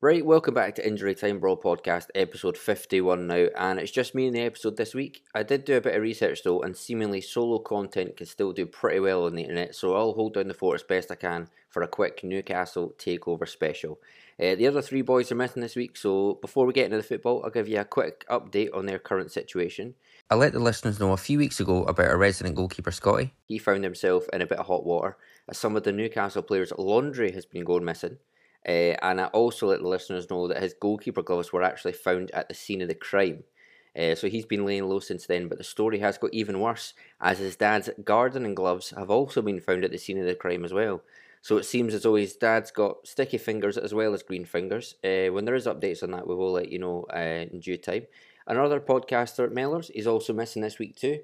Right, welcome back to Injury Time Brawl Podcast, episode 51 now, and it's just me in the episode this week. I did do a bit of research though, and seemingly solo content can still do pretty well on the internet, so I'll hold down the fort as best I can for a quick Newcastle takeover special. Uh, the other three boys are missing this week, so before we get into the football, I'll give you a quick update on their current situation. I let the listeners know a few weeks ago about our resident goalkeeper Scotty. He found himself in a bit of hot water as some of the Newcastle players' laundry has been going missing. Uh, and I also let the listeners know that his goalkeeper gloves were actually found at the scene of the crime. Uh, so he's been laying low since then, but the story has got even worse as his dad's gardening gloves have also been found at the scene of the crime as well. So it seems as though his dad's got sticky fingers as well as green fingers. Uh, when there is updates on that, we will let you know in due time. Another podcaster, Mellors, is also missing this week too.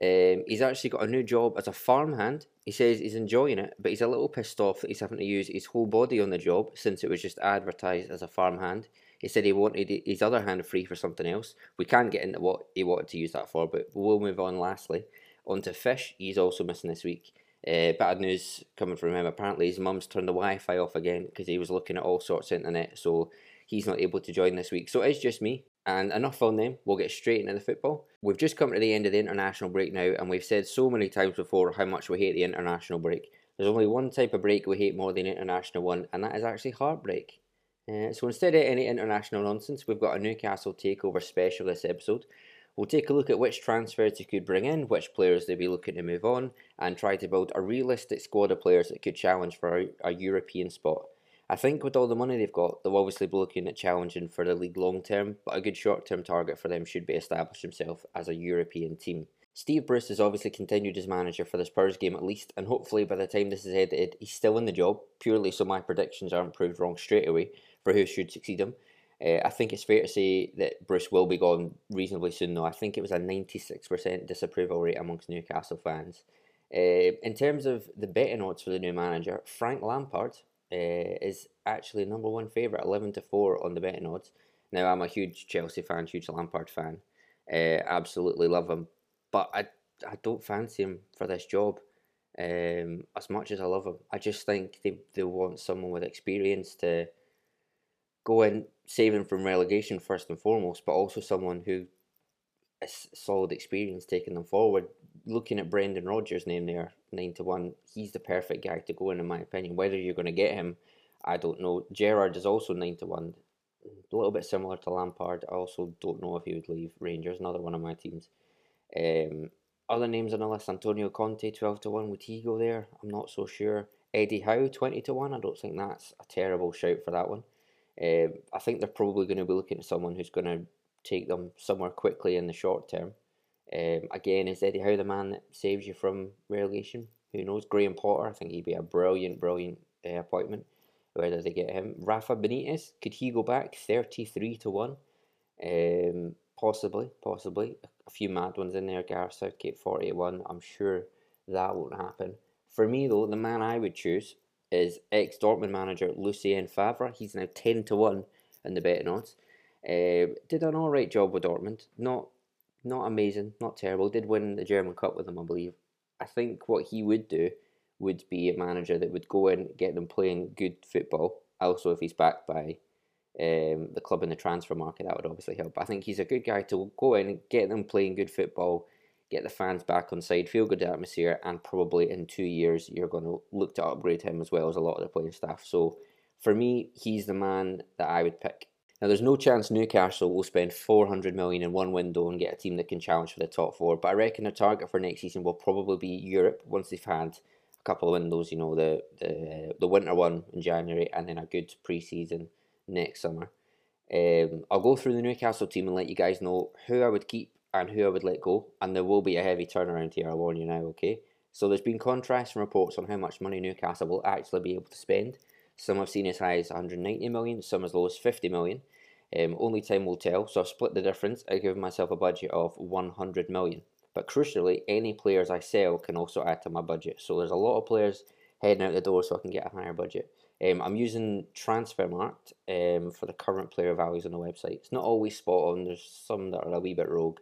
Um, he's actually got a new job as a farmhand. He says he's enjoying it, but he's a little pissed off that he's having to use his whole body on the job since it was just advertised as a farmhand. He said he wanted his other hand free for something else. We can't get into what he wanted to use that for, but we'll move on lastly. On to Fish, he's also missing this week. Uh, bad news coming from him. Apparently, his mum's turned the Wi Fi off again because he was looking at all sorts of internet, so he's not able to join this week. So it's just me. And enough on them, we'll get straight into the football. We've just come to the end of the international break now, and we've said so many times before how much we hate the international break. There's only one type of break we hate more than the international one, and that is actually heartbreak. Uh, so instead of any international nonsense, we've got a Newcastle takeover special this episode. We'll take a look at which transfers you could bring in, which players they'd be looking to move on, and try to build a realistic squad of players that could challenge for a, a European spot. I think with all the money they've got, they'll obviously be looking at challenging for the league long term, but a good short term target for them should be establish himself as a European team. Steve Bruce has obviously continued as manager for the Spurs game at least, and hopefully by the time this is edited, he's still in the job, purely so my predictions aren't proved wrong straight away for who should succeed him. Uh, I think it's fair to say that Bruce will be gone reasonably soon, though. I think it was a 96% disapproval rate amongst Newcastle fans. Uh, in terms of the betting odds for the new manager, Frank Lampard, uh, is actually number one favourite, 11 to 4 on the betting odds. Now, I'm a huge Chelsea fan, huge Lampard fan. Uh, absolutely love him. But I, I don't fancy him for this job um, as much as I love him. I just think they, they want someone with experience to go in, save him from relegation first and foremost, but also someone who has solid experience taking them forward. Looking at Brendan Rodgers' name there, nine to one. He's the perfect guy to go in, in my opinion. Whether you're going to get him, I don't know. Gerrard is also nine to one. A little bit similar to Lampard. I also don't know if he would leave Rangers, another one of my teams. Um, other names on the list: Antonio Conte, twelve to one. Would he go there? I'm not so sure. Eddie Howe, twenty to one. I don't think that's a terrible shout for that one. Um, I think they're probably going to be looking at someone who's going to take them somewhere quickly in the short term. Um, again, is Eddie Howe the man that saves you from relegation? Who knows? Graham Potter, I think he'd be a brilliant, brilliant uh, appointment. Whether they get him, Rafa Benitez, could he go back thirty-three to one? Um, possibly, possibly. A few mad ones in there. Gareth Southgate forty-one. I'm sure that won't happen. For me though, the man I would choose is ex Dortmund manager Lucien Favre. He's now ten to one in the betting odds. Uh, did an all right job with Dortmund. Not not amazing, not terrible. Did win the German Cup with them, I believe. I think what he would do would be a manager that would go in, get them playing good football. Also, if he's backed by um, the club in the transfer market, that would obviously help. I think he's a good guy to go in and get them playing good football, get the fans back on side, feel good atmosphere, and probably in two years you're going to look to upgrade him as well as a lot of the playing staff. So for me, he's the man that I would pick. Now, there's no chance Newcastle will spend 400 million in one window and get a team that can challenge for the top four. But I reckon their target for next season will probably be Europe once they've had a couple of windows. You know, the the the winter one in January and then a good pre-season next summer. Um, I'll go through the Newcastle team and let you guys know who I would keep and who I would let go. And there will be a heavy turnaround here. I warn you now. Okay. So there's been contrasts and reports on how much money Newcastle will actually be able to spend. Some have seen as high as 190 million, some as low as 50 million. Um, only time will tell. So I've split the difference. I've given myself a budget of 100 million. But crucially, any players I sell can also add to my budget. So there's a lot of players heading out the door so I can get a higher budget. Um, I'm using Transfermarkt um, for the current player values on the website. It's not always spot on. There's some that are a wee bit rogue.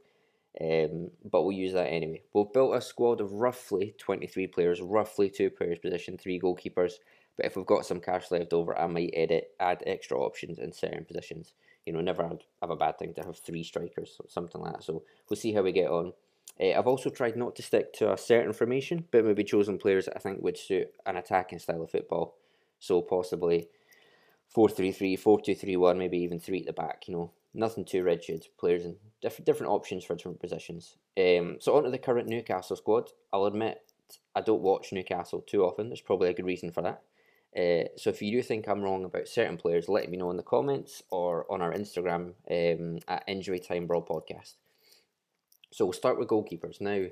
Um, but we'll use that anyway. We've built a squad of roughly 23 players, roughly two players position, three goalkeepers, But if we've got some cash left over, I might edit, add extra options in certain positions. You know, never have a bad thing to have three strikers or something like that. So we'll see how we get on. Uh, I've also tried not to stick to a certain formation, but maybe chosen players that I think would suit an attacking style of football. So possibly 4 3 3, 4 2 3 1, maybe even 3 at the back, you know. Nothing too rigid. Players in different different options for different positions. Um, so, on to the current Newcastle squad. I'll admit I don't watch Newcastle too often. There's probably a good reason for that. Uh, so if you do think I'm wrong about certain players, let me know in the comments or on our Instagram um, at Injury Time Brawl Podcast. So we'll start with goalkeepers now.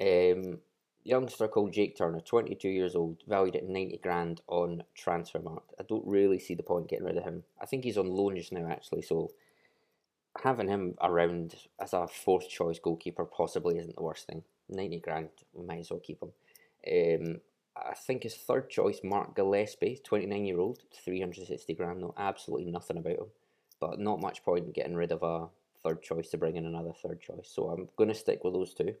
Um, youngster called Jake Turner, 22 years old, valued at 90 grand on Transfermarkt. I don't really see the point getting rid of him. I think he's on loan just now, actually, so having him around as a fourth choice goalkeeper possibly isn't the worst thing. 90 grand, we might as well keep him. Um, I think his third choice, Mark Gillespie, 29 year old, 360 grand, know absolutely nothing about him. But not much point in getting rid of a third choice to bring in another third choice. So I'm going to stick with those two.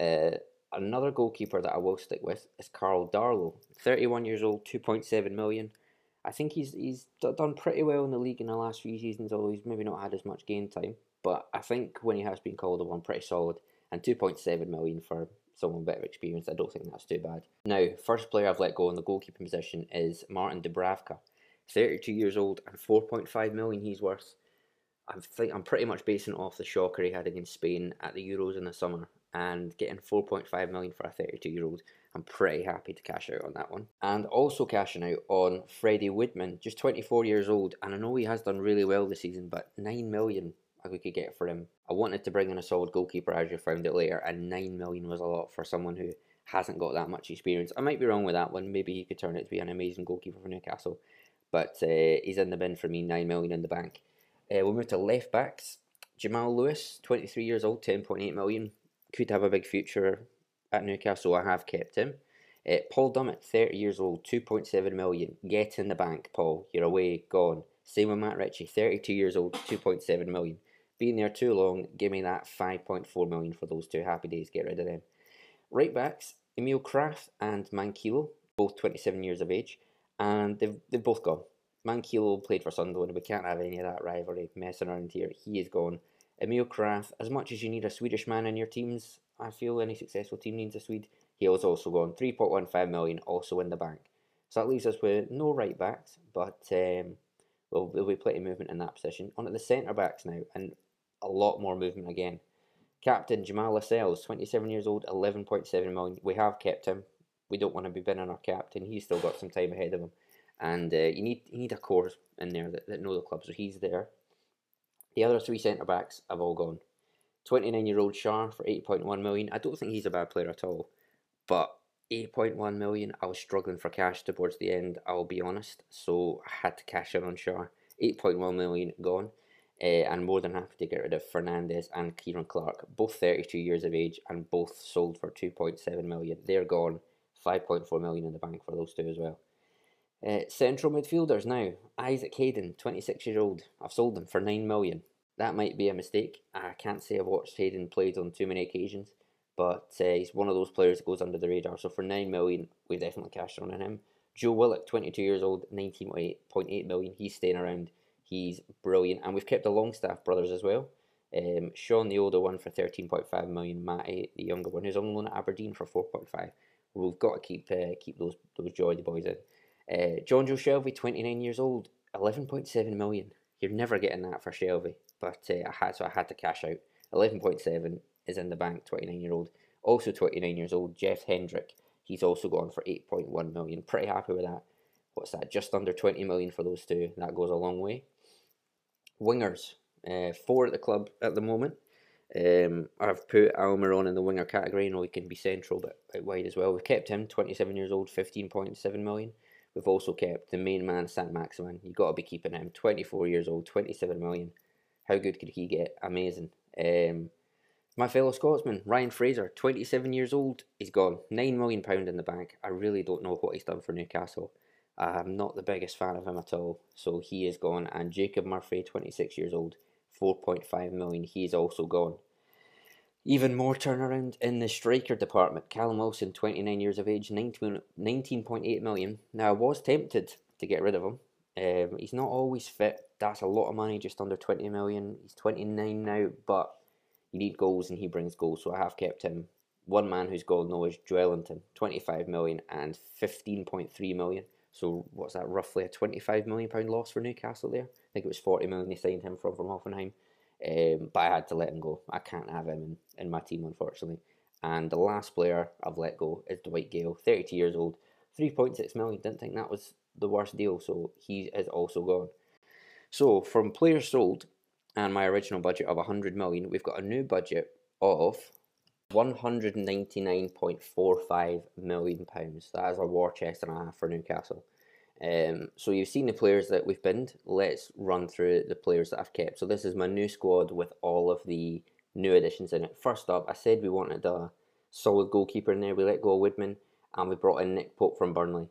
Uh, another goalkeeper that I will stick with is Karl Darlow, 31 years old, 2.7 million. I think he's he's done pretty well in the league in the last few seasons, although he's maybe not had as much game time. But I think when he has been called upon, pretty solid. And 2.7 million for someone with better experience, I don't think that's too bad. Now, first player I've let go in the goalkeeping position is Martin Dubravka, 32 years old and 4.5 million he's worth. I think I'm pretty much basing it off the shocker he had against Spain at the Euros in the summer and getting 4.5 million for a 32 year old. I'm pretty happy to cash out on that one. And also cashing out on Freddie Woodman, just 24 years old, and I know he has done really well this season, but 9 million we could get for him. I wanted to bring in a solid goalkeeper as you found it later, and 9 million was a lot for someone who hasn't got that much experience. I might be wrong with that one. Maybe he could turn it to be an amazing goalkeeper for Newcastle, but uh, he's in the bin for me. 9 million in the bank. Uh, we'll move to left backs. Jamal Lewis, 23 years old, 10.8 million. Could have a big future at Newcastle. I have kept him. Uh, Paul Dummett, 30 years old, 2.7 million. Get in the bank, Paul. You're away, gone. Same with Matt Ritchie, 32 years old, 2.7 million. Being there too long, give me that 5.4 million for those two. Happy days, get rid of them. Right backs, Emil Krafth and Manquillo, both 27 years of age, and they've, they've both gone. Manquillo played for Sunderland. We can't have any of that rivalry messing around here. He is gone. Emil Krafth, as much as you need a Swedish man in your teams, I feel any successful team needs a Swede. He was also gone. 3.15 million also in the bank. So that leaves us with no right backs, but um, well, there'll be plenty of movement in that position. On to the centre backs now, and a lot more movement again. Captain Jamal Lascelles, 27 years old, 11.7 million. We have kept him. We don't want to be binning our captain. He's still got some time ahead of him and uh, you need you need a core in there that, that know the club. So he's there. The other three centre backs have all gone. 29 year old Schär for 8.1 million. I don't think he's a bad player at all, but 8.1 million. I was struggling for cash towards the end. I'll be honest, so I had to cash in on Schär. 8.1 million gone. Uh, and more than happy to get rid of Fernandez and Ciaran Clark, both 32 years of age and both sold for 2.7 million. They're gone. 5.4 million in the bank for those two as well. Uh, central midfielders now. Isaac Hayden, 26 years old. I've sold him for 9 million. That might be a mistake. I can't say I've watched Hayden played on too many occasions, but uh, he's one of those players that goes under the radar. So for 9 million, we've definitely cashed on him. Joe Willock, 22 years old, 19.8 million. He's staying around. He's brilliant. And we've kept the Longstaff brothers as well. Um, Sean, the older one, for 13.5 million. Matty, the younger one, who's on loan at Aberdeen for 4.5. We've got to keep uh, keep those those Geordie boys in. Uh, Jonjo Shelvey, 29 years old, 11.7 million. You're never getting that for Shelvey, but uh, I had so I had to cash out. 11.7 is in the bank. 29 year old, also 29 years old. Jeff Hendrick, he's also gone for 8.1 million. Pretty happy with that. What's that? Just under 20 million for those two. That goes a long way. Wingers, uh, four at the club at the moment. Um, I've put Almiron in the winger category. I know he can be central, but wide as well. We've kept him, 27 years old, 15.7 million. We've also kept the main man, Saint-Maximin. You've got to be keeping him. 24 years old, 27 million. How good could he get? Amazing. Um, my fellow Scotsman, Ryan Fraser, 27 years old. He's gone. £9 million in the bank. I really don't know what he's done for Newcastle. I'm not the biggest fan of him at all. So he is gone. And Jacob Murphy, 26 years old, 4.5 million. He's also gone. Even more turnaround in the striker department. Callum Wilson, 29 years of age, 19.8 million. Now, I was tempted to get rid of him. Um, he's not always fit. That's a lot of money, just under 20 million. He's 29 now, but you need goals and he brings goals, so I have kept him. One man who's gone though is Joelinton, 25 million and 15.3 million. So what's that? Roughly a 25 million pound loss for Newcastle there. I think it was 40 million they signed him from from Hoffenheim. Um, but I had to let him go. I can't have him in, in my team, unfortunately. And the last player I've let go is Dwight Gayle, 32 years old, 3.6 million. Didn't think that was the worst deal, so he is also gone. So from players sold and my original budget of 100 million, we've got a new budget of 199.45 million pounds. That is a war chest and a half for Newcastle. Um, so you've seen the players that we've binned. Let's run through the players that I've kept. So this is my new squad with all of the new additions in it. First up, I said we wanted a solid goalkeeper in there. We let go of Woodman and we brought in Nick Pope from Burnley.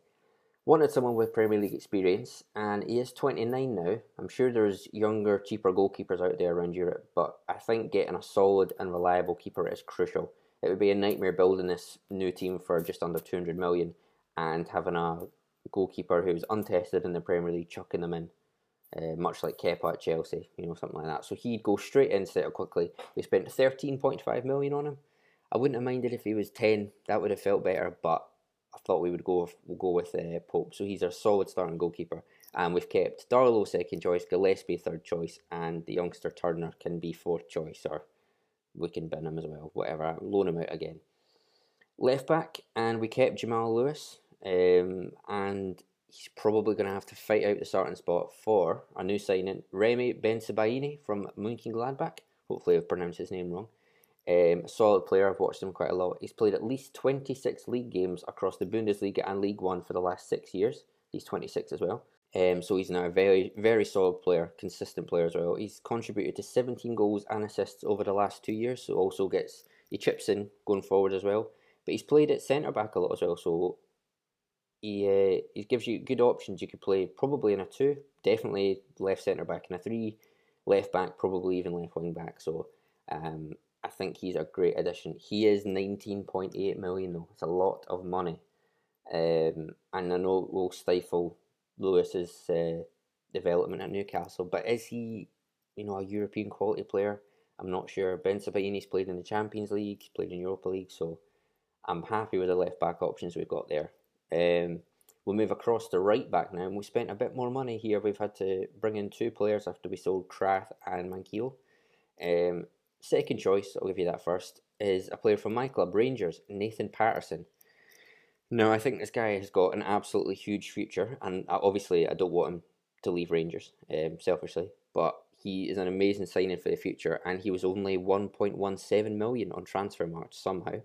Wanted someone with Premier League experience, and he is 29 now. I'm sure there's younger, cheaper goalkeepers out there around Europe, but I think getting a solid and reliable keeper is crucial. It would be a nightmare building this new team for just under 200 million and having a goalkeeper who's untested in the Premier League chucking them in, uh, much like Kepa at Chelsea, you know, something like that. So he'd go straight in, set quickly. We spent 13.5 million on him. I wouldn't have minded if he was 10, that would have felt better, but I thought we would go with, we'll go with uh, Pope. So he's our solid starting goalkeeper. And we've kept Darlow second choice, Gillespie third choice, and the youngster Turner can be fourth choice, or we can bin him as well, whatever, loan him out again. Left back, and we kept Jamal Lewis, um, and he's probably going to have to fight out the starting spot for a new signing, Ramy Bensebaini from Mönchengladbach. Hopefully, I've pronounced his name wrong. Um, a solid player. I've watched him quite a lot. He's played at least 26 league games across the Bundesliga and League One for the last six years. He's 26 as well. Um, so he's now a very, very solid player, consistent player as well. He's contributed to 17 goals and assists over the last two years, so also gets he chips in going forward as well. But he's played at centre back a lot as well, so he uh, he gives you good options. You could play probably in a two, definitely left centre back in a three, left back, probably even left wing back. So um, I think he's a great addition. He is 19.8 million though. It's a lot of money. Um, and I know it will stifle Lewis's uh, development at Newcastle, but is he, you know, a European quality player? I'm not sure. Ben Bensebaini's played in the Champions League, he's played in Europa League, so I'm happy with the left back options we've got there. Um, we'll move across to right back now, and we spent a bit more money here. We've had to bring in two players after we sold Krafth and Manquillo. Um, Second choice, I'll give you that first, is a player from my club, Rangers, Nathan Patterson. Now, I think this guy has got an absolutely huge future, and obviously, I don't want him to leave Rangers, um, selfishly, but he is an amazing signing for the future, and he was only 1.17 million on Transfermarkt somehow.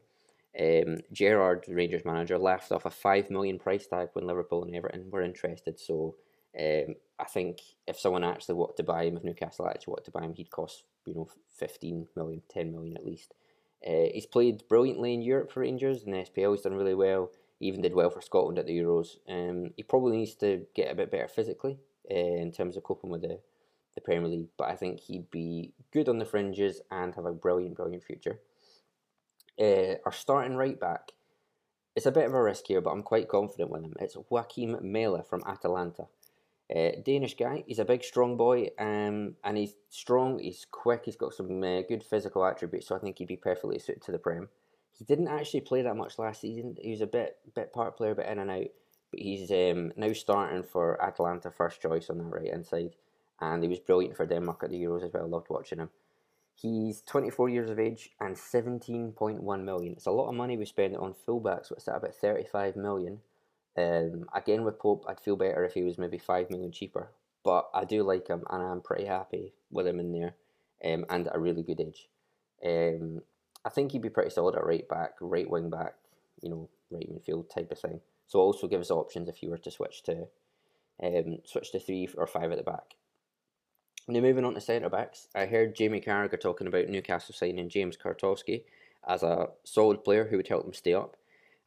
Um, Gerrard, Rangers manager, laughed off a 5 million price tag when Liverpool and Everton were interested, so um, I think if someone actually wanted to buy him, if Newcastle actually wanted to buy him, he'd cost you know 15 million, 10 million at least. Uh, he's played brilliantly in Europe for Rangers and the SPL. He's done really well. He even did well for Scotland at the Euros. Um, he probably needs to get a bit better physically uh, in terms of coping with the, the Premier League, but I think he'd be good on the fringes and have a brilliant, brilliant future. Uh, our starting right back, it's a bit of a risk here, but I'm quite confident with him. It's Joachim Mæhle from Atalanta. Uh, Danish guy. He's a big, strong boy, um, and he's strong. He's quick. He's got some uh, good physical attributes, so I think he'd be perfectly suited to the Prem. He didn't actually play that much last season. He was a bit, bit part player, bit in and out. But he's um, now starting for Atalanta, first choice on that right hand side, and he was brilliant for Denmark at the Euros as well. Loved watching him. He's 24 years of age and 17.1 million. It's a lot of money we spend on fullbacks, so it's at about 35 million um, again with Pope, I'd feel better if he was maybe five million cheaper, but I do like him and I'm pretty happy with him in there, um, and a really good age. Um, I think he'd be pretty solid at right back, right wing back, you know, right midfield type of thing. So also gives options if you were to switch to, um, switch to three or five at the back. Now moving on to centre backs, I heard Jamie Carragher talking about Newcastle signing James Tarkowski as a solid player who would help them stay up.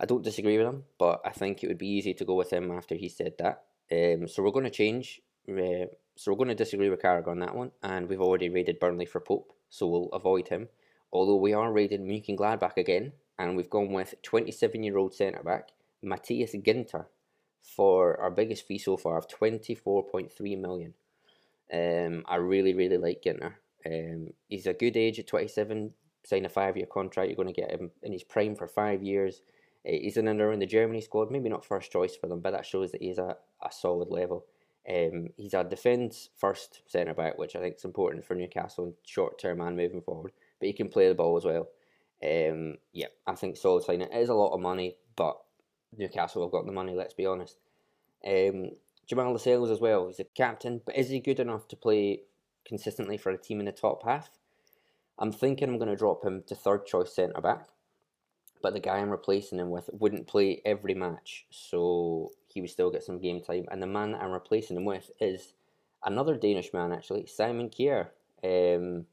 I don't disagree with him, but I think it would be easy to go with him after he said that. Um, so we're going to change. Uh, so we're going to disagree with Carragher on that one, and we've already rated Burnley for Pope, so we'll avoid him. although we are raiding Mönchengladbach again, and we've gone with 27 year old centre back Matthias Ginter for our biggest fee so far of 24.3 million. Um, I really, really like Ginter. Um, he's a good age at 27, sign a five year contract. You're going to get him in his prime for five years. Uh, he's in and around the Germany squad, maybe not first choice for them, but that shows that he's a, a solid level. Um, he's a defence first centre back, which I think is important for Newcastle in short term and moving forward. But he can play the ball as well. Um, yeah, I think solid signing. It is a lot of money, but Newcastle have got the money. Let's be honest. Um, Jamal Lascelles as well. He's a captain, but is he good enough to play consistently for a team in the top half? I'm thinking I'm going to drop him to third choice centre back, but the guy I'm replacing him with wouldn't play every match, so he would still get some game time. And the man that I'm replacing him with is another Danish man, actually, Simon Kjær. Um,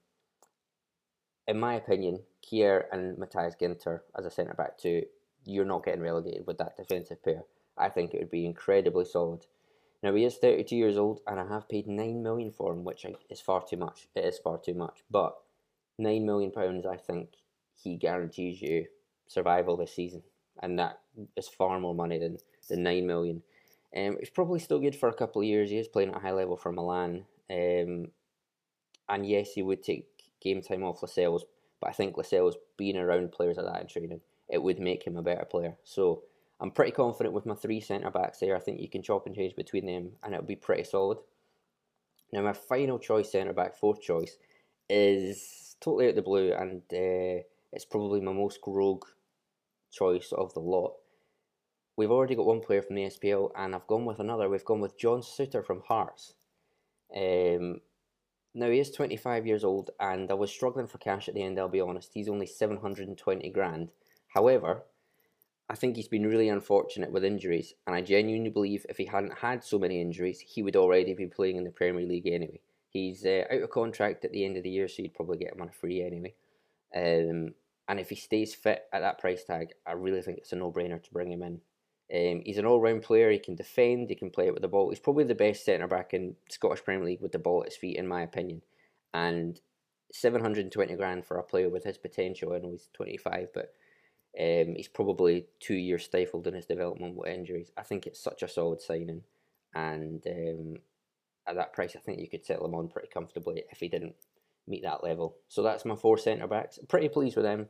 in my opinion, Kjær and Matthias Ginter as a centre back too, you're not getting relegated with that defensive pair. I think it would be incredibly solid. Now he is 32 years old, and I have paid nine million for him, which is far too much. It is far too much, but nine million pounds, I think he guarantees you survival this season, and that is far more money than the nine million. Um, it's probably still good for a couple of years. He is playing at a high level for Milan, um, and yes, he would take game time off Lascelles, but I think Lascelles being around players like that in training, it would make him a better player. So I'm pretty confident with my three centre backs there. I think you can chop and change between them, and it'll be pretty solid. Now my final choice centre back, fourth choice, is totally out the blue, and uh, it's probably my most rogue choice of the lot. We've already got one player from the SPL, and I've gone with another. We've gone with John Souttar from Hearts. Um, now he is 25 years old, and I was struggling for cash at the end. I'll be honest. He's only 720 grand. However, I think he's been really unfortunate with injuries, and I genuinely believe if he hadn't had so many injuries, he would already be playing in the Premier League anyway. He's uh, out of contract at the end of the year, so you'd probably get him on a free anyway. Um, and if he stays fit at that price tag, I really think it's a no-brainer to bring him in. Um, he's an all-round player. He can defend. He can play it with the ball. He's probably the best centre back in Scottish Premier League with the ball at his feet, in my opinion. And 720 grand for a player with his potential. I know he's 25, but um, he's probably two years stifled in his development with injuries. I think it's such a solid signing, and um, at that price, I think you could settle him on pretty comfortably if he didn't meet that level. So that's my four centre backs. Pretty pleased with them.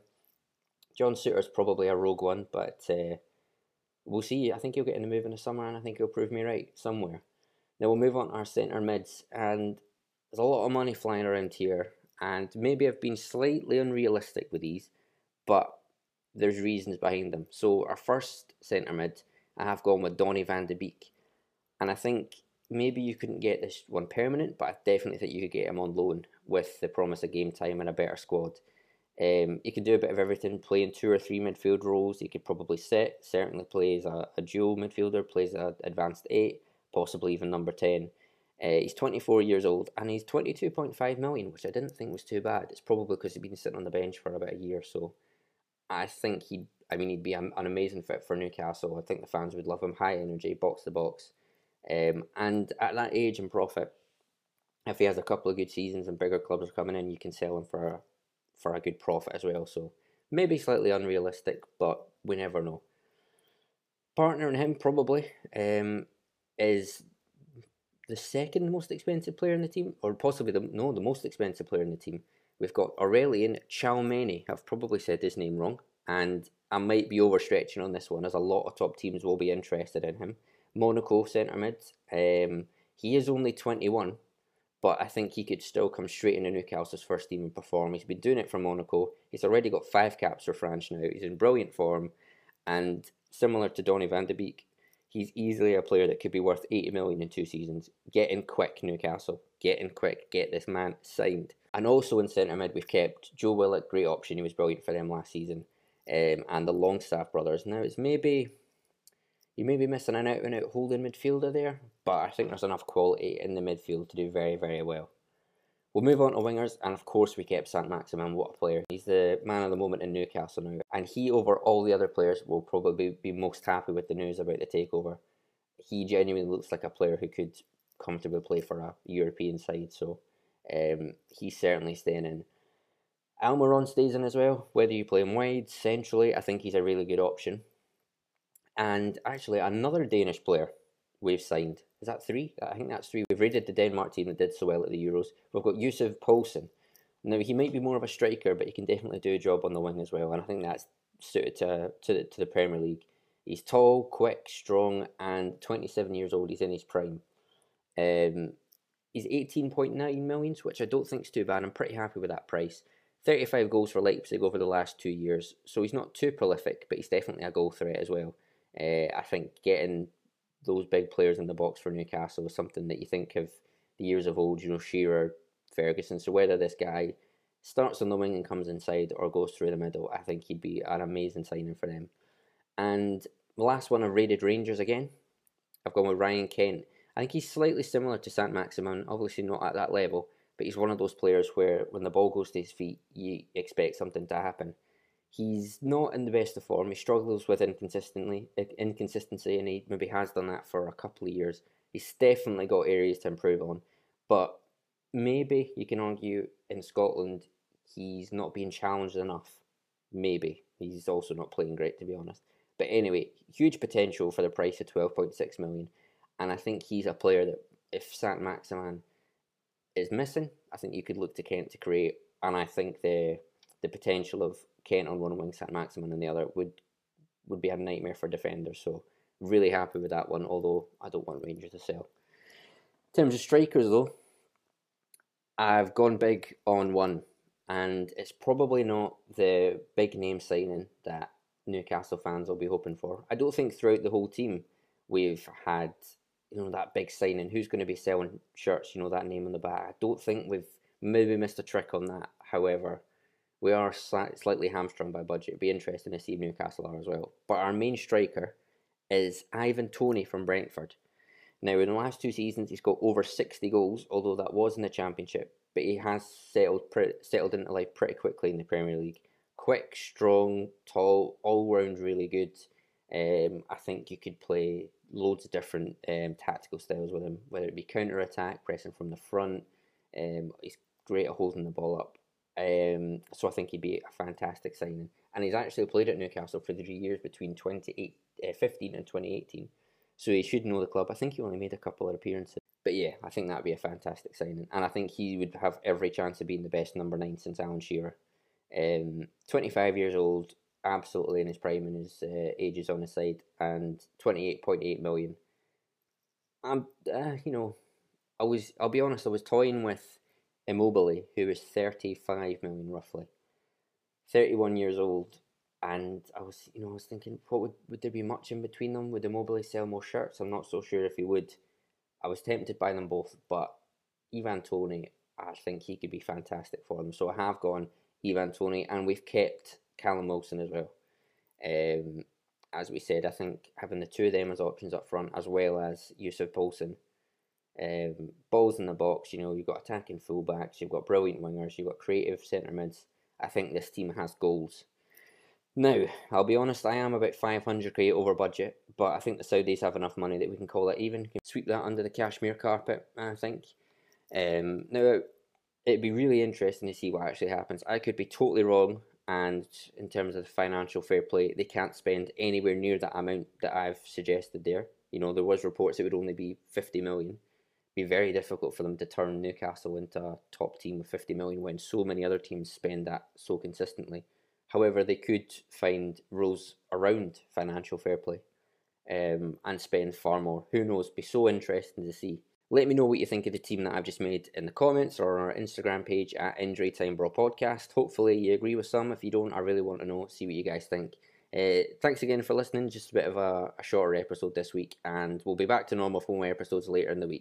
John Souttar's probably a rogue one, but uh, we'll see. I think he'll get in the move in the summer, and I think he'll prove me right somewhere. Now we'll move on to our centre mids, and there's a lot of money flying around here, and maybe I've been slightly unrealistic with these, but there's reasons behind them. So our first centre mid, I have gone with Donny van de Beek, and I think maybe you couldn't get this one permanent, but I definitely think you could get him on loan with the promise of game time and a better squad. Um, he could do a bit of everything, playing two or three midfield roles. He could probably sit, certainly plays a, a dual midfielder, plays an advanced eight, possibly even number 10. Uh, he's 24 years old and he's 22.5 million, which I didn't think was too bad. It's probably because he's been sitting on the bench for about a year or so. I think he'd, I mean, he'd be an, amazing fit for Newcastle. I think the fans would love him. High energy, box to box. Um, and at that age and profit, if he has a couple of good seasons and bigger clubs are coming in, you can sell him for for a good profit as well. So maybe slightly unrealistic, but we never know. Partnering him probably um, is the second most expensive player in the team, or possibly the no, the most expensive player in the team. We've got Aurelien Tchouameni. I've probably said his name wrong, and I might be overstretching on this one, as a lot of top teams will be interested in him. Monaco centre mid. Um, he is only 21, but I think he could still come straight into Newcastle's first team and perform. He's been doing it for Monaco. He's already got five caps for France now. He's in brilliant form, and similar to Donny van de Beek, he's easily a player that could be worth 80 million in two seasons. Get in quick, Newcastle. Get in quick. Get this man signed. And also in centre mid, we've kept Joe Willock, great option. He was brilliant for them last season. Um, and the Longstaff brothers. Now, it's maybe you may be missing an out and out holding midfielder there, but I think there's enough quality in the midfield to do very, very well. We'll move on to wingers, and of course, we kept Saint Maximin. What a player! He's the man of the moment in Newcastle now, and he, over all the other players, will probably be most happy with the news about the takeover. He genuinely looks like a player who could comfortably play for a European side, so um, he's certainly staying in. Almiron stays in as well. Whether you play him wide, centrally, I think he's a really good option. And actually, another Danish player we've signed. Is that three? I think that's three. We've raided the Denmark team that did so well at the Euros. We've got Yussuf Poulsen. Now, he might be more of a striker, but he can definitely do a job on the wing as well. And I think that's suited to, to, the, to the Premier League. He's tall, quick, strong, and 27 years old. He's in his prime. Um, he's 18.9 million, which I don't think is too bad. I'm pretty happy with that price. 35 goals for Leipzig over the last two years, so he's not too prolific, but he's definitely a goal threat as well. Uh, I think getting those big players in the box for Newcastle is something that you think of the years of old, you know, Shearer, Ferguson. So whether this guy starts on the wing and comes inside or goes through the middle, I think he'd be an amazing signing for them. And the last one, I've rated Rangers again. I've gone with Ryan Kent. I think he's slightly similar to Saint Maximin, obviously not at that level, but he's one of those players where when the ball goes to his feet, you expect something to happen. He's not in the best of form. He struggles with inconsistently inconsistency, and he maybe has done that for a couple of years. He's definitely got areas to improve on, but maybe you can argue in Scotland he's not being challenged enough. Maybe he's also not playing great, to be honest. But anyway, huge potential for the price of twelve point six million, and I think he's a player that if Saint Maximin is missing, I think you could look to Kent to create, and I think the the potential of Kent on one wing, Saint Maximin on the other would would be a nightmare for defenders. So really happy with that one. Although I don't want Rangers to sell. In terms of strikers, though, I've gone big on one, and it's probably not the big name signing that Newcastle fans will be hoping for. I don't think throughout the whole team we've had you know that big signing. Who's going to be selling shirts? You know that name on the back. I don't think we've maybe missed a trick on that. However, we are slightly hamstrung by budget. It'd be interesting to see Newcastle are as well. But our main striker is Ivan Toney from Brentford. Now, in the last two seasons, he's got over 60 goals, although that was in the Championship. But he has settled pretty, settled into life pretty quickly in the Premier League. Quick, strong, tall, all round really good. Um, I think you could play loads of different um, tactical styles with him, whether it be counter attack, pressing from the front. Um, he's great at holding the ball up. Um, so I think he'd be a fantastic signing. And he's actually played at Newcastle for three years between 2015 uh, and 2018. So he should know the club. I think he only made a couple of appearances. But yeah, I think that'd be a fantastic signing. And I think he would have every chance of being the best number nine since Alan Shearer. Um, 25 years old, absolutely in his prime and his uh, ages on his side, and 28.8 million. I'm, uh, you know, I was, I'll be honest, I was toying with Immobile, who was 35 million roughly, 31 years old, and I was, you know, I was thinking, what would, would there be much in between them? Would Immobile sell more shirts? I'm not so sure if he would. I was tempted by them both, but Ivan Toney, I think he could be fantastic for them. So I have gone Ivan Toney, and we've kept Callum Wilson as well. Um, as we said, I think having the two of them as options up front, as well as Yussuf Poulsen, um, balls in the box. You know, you've got attacking fullbacks, you've got brilliant wingers, you've got creative centre mids. I think this team has goals. Now, I'll be honest, I am about 500k over budget, but I think the Saudis have enough money that we can call it even. can Sweep that under the cashmere carpet, I think. Um, now, it'd be really interesting to see what actually happens. I could be totally wrong, and in terms of the financial fair play, they can't spend anywhere near that amount that I've suggested there. You know, there was reports it would only be 50 million. Be very difficult for them to turn Newcastle into a top team with 50 million when so many other teams spend that so consistently. However, they could find rules around financial fair play um, and spend far more. Who knows? Be so interesting to see. Let me know what you think of the team that I've just made in the comments or on our Instagram page at Injury Time Brawl Podcast. Hopefully, you agree with some. If you don't, I really want to know, see what you guys think. Uh, thanks again for listening. Just a bit of a, a shorter episode this week, and we'll be back to normal phone episodes later in the week.